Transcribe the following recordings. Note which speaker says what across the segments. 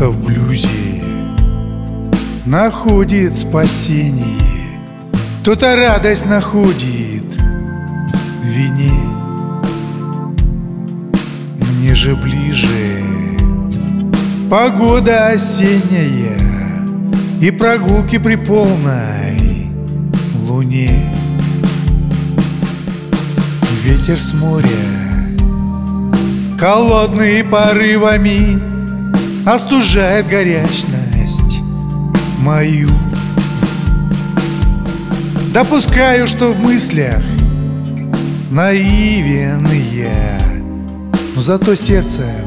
Speaker 1: блюзе находит спасение, кто-то радость находит в вине. Мне же ближе погода осенняя и прогулки при полной луне. Ветер с моря холодный порывами остужает горячность мою. Допускаю, что в мыслях наивен я, но зато сердцем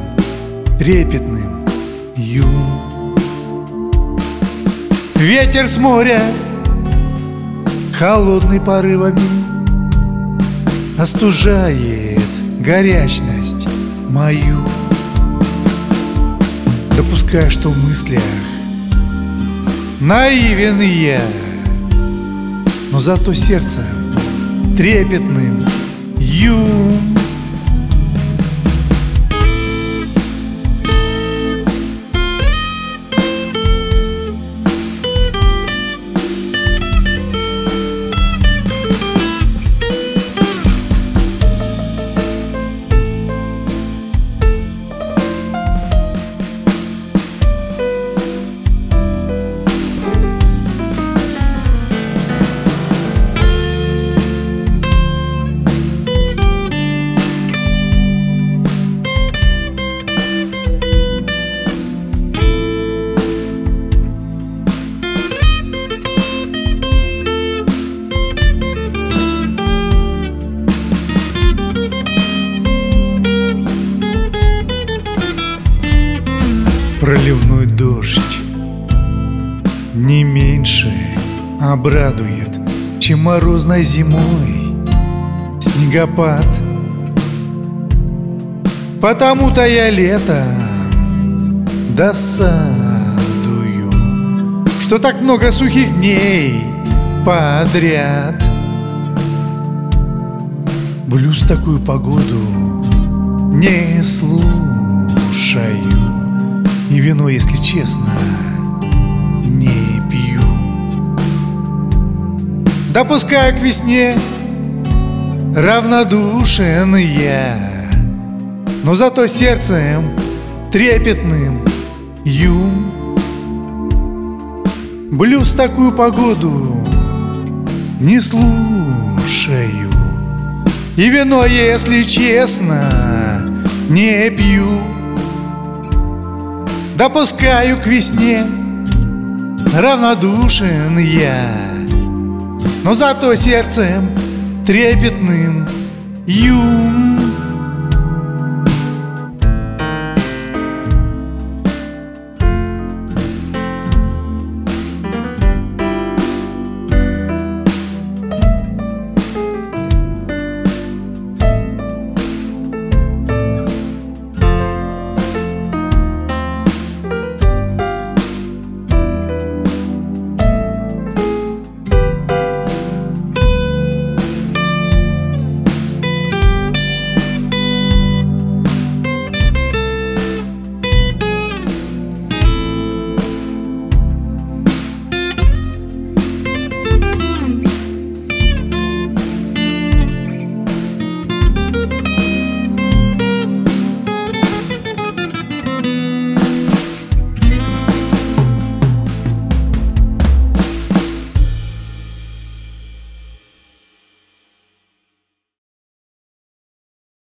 Speaker 1: трепетным юн. Ветер с моря холодный порывами остужает горячность мою. Допускаю, что в мыслях наивен я, но зато сердцем трепетным юн. Проливной дождь не меньше обрадует, чем морозной зимой снегопад. Потому-то я летом досадую, что так много сухих дней подряд. Блюз такую погоду не слушаю И вино, если честно, не пью. Допускаю к весне равнодушен я Но зато сердцем трепетным юн Блюз такую погоду не слушаю. И вино, если честно, не пью Допускаю к весне. Равнодушен я. Но зато сердцем трепетным юн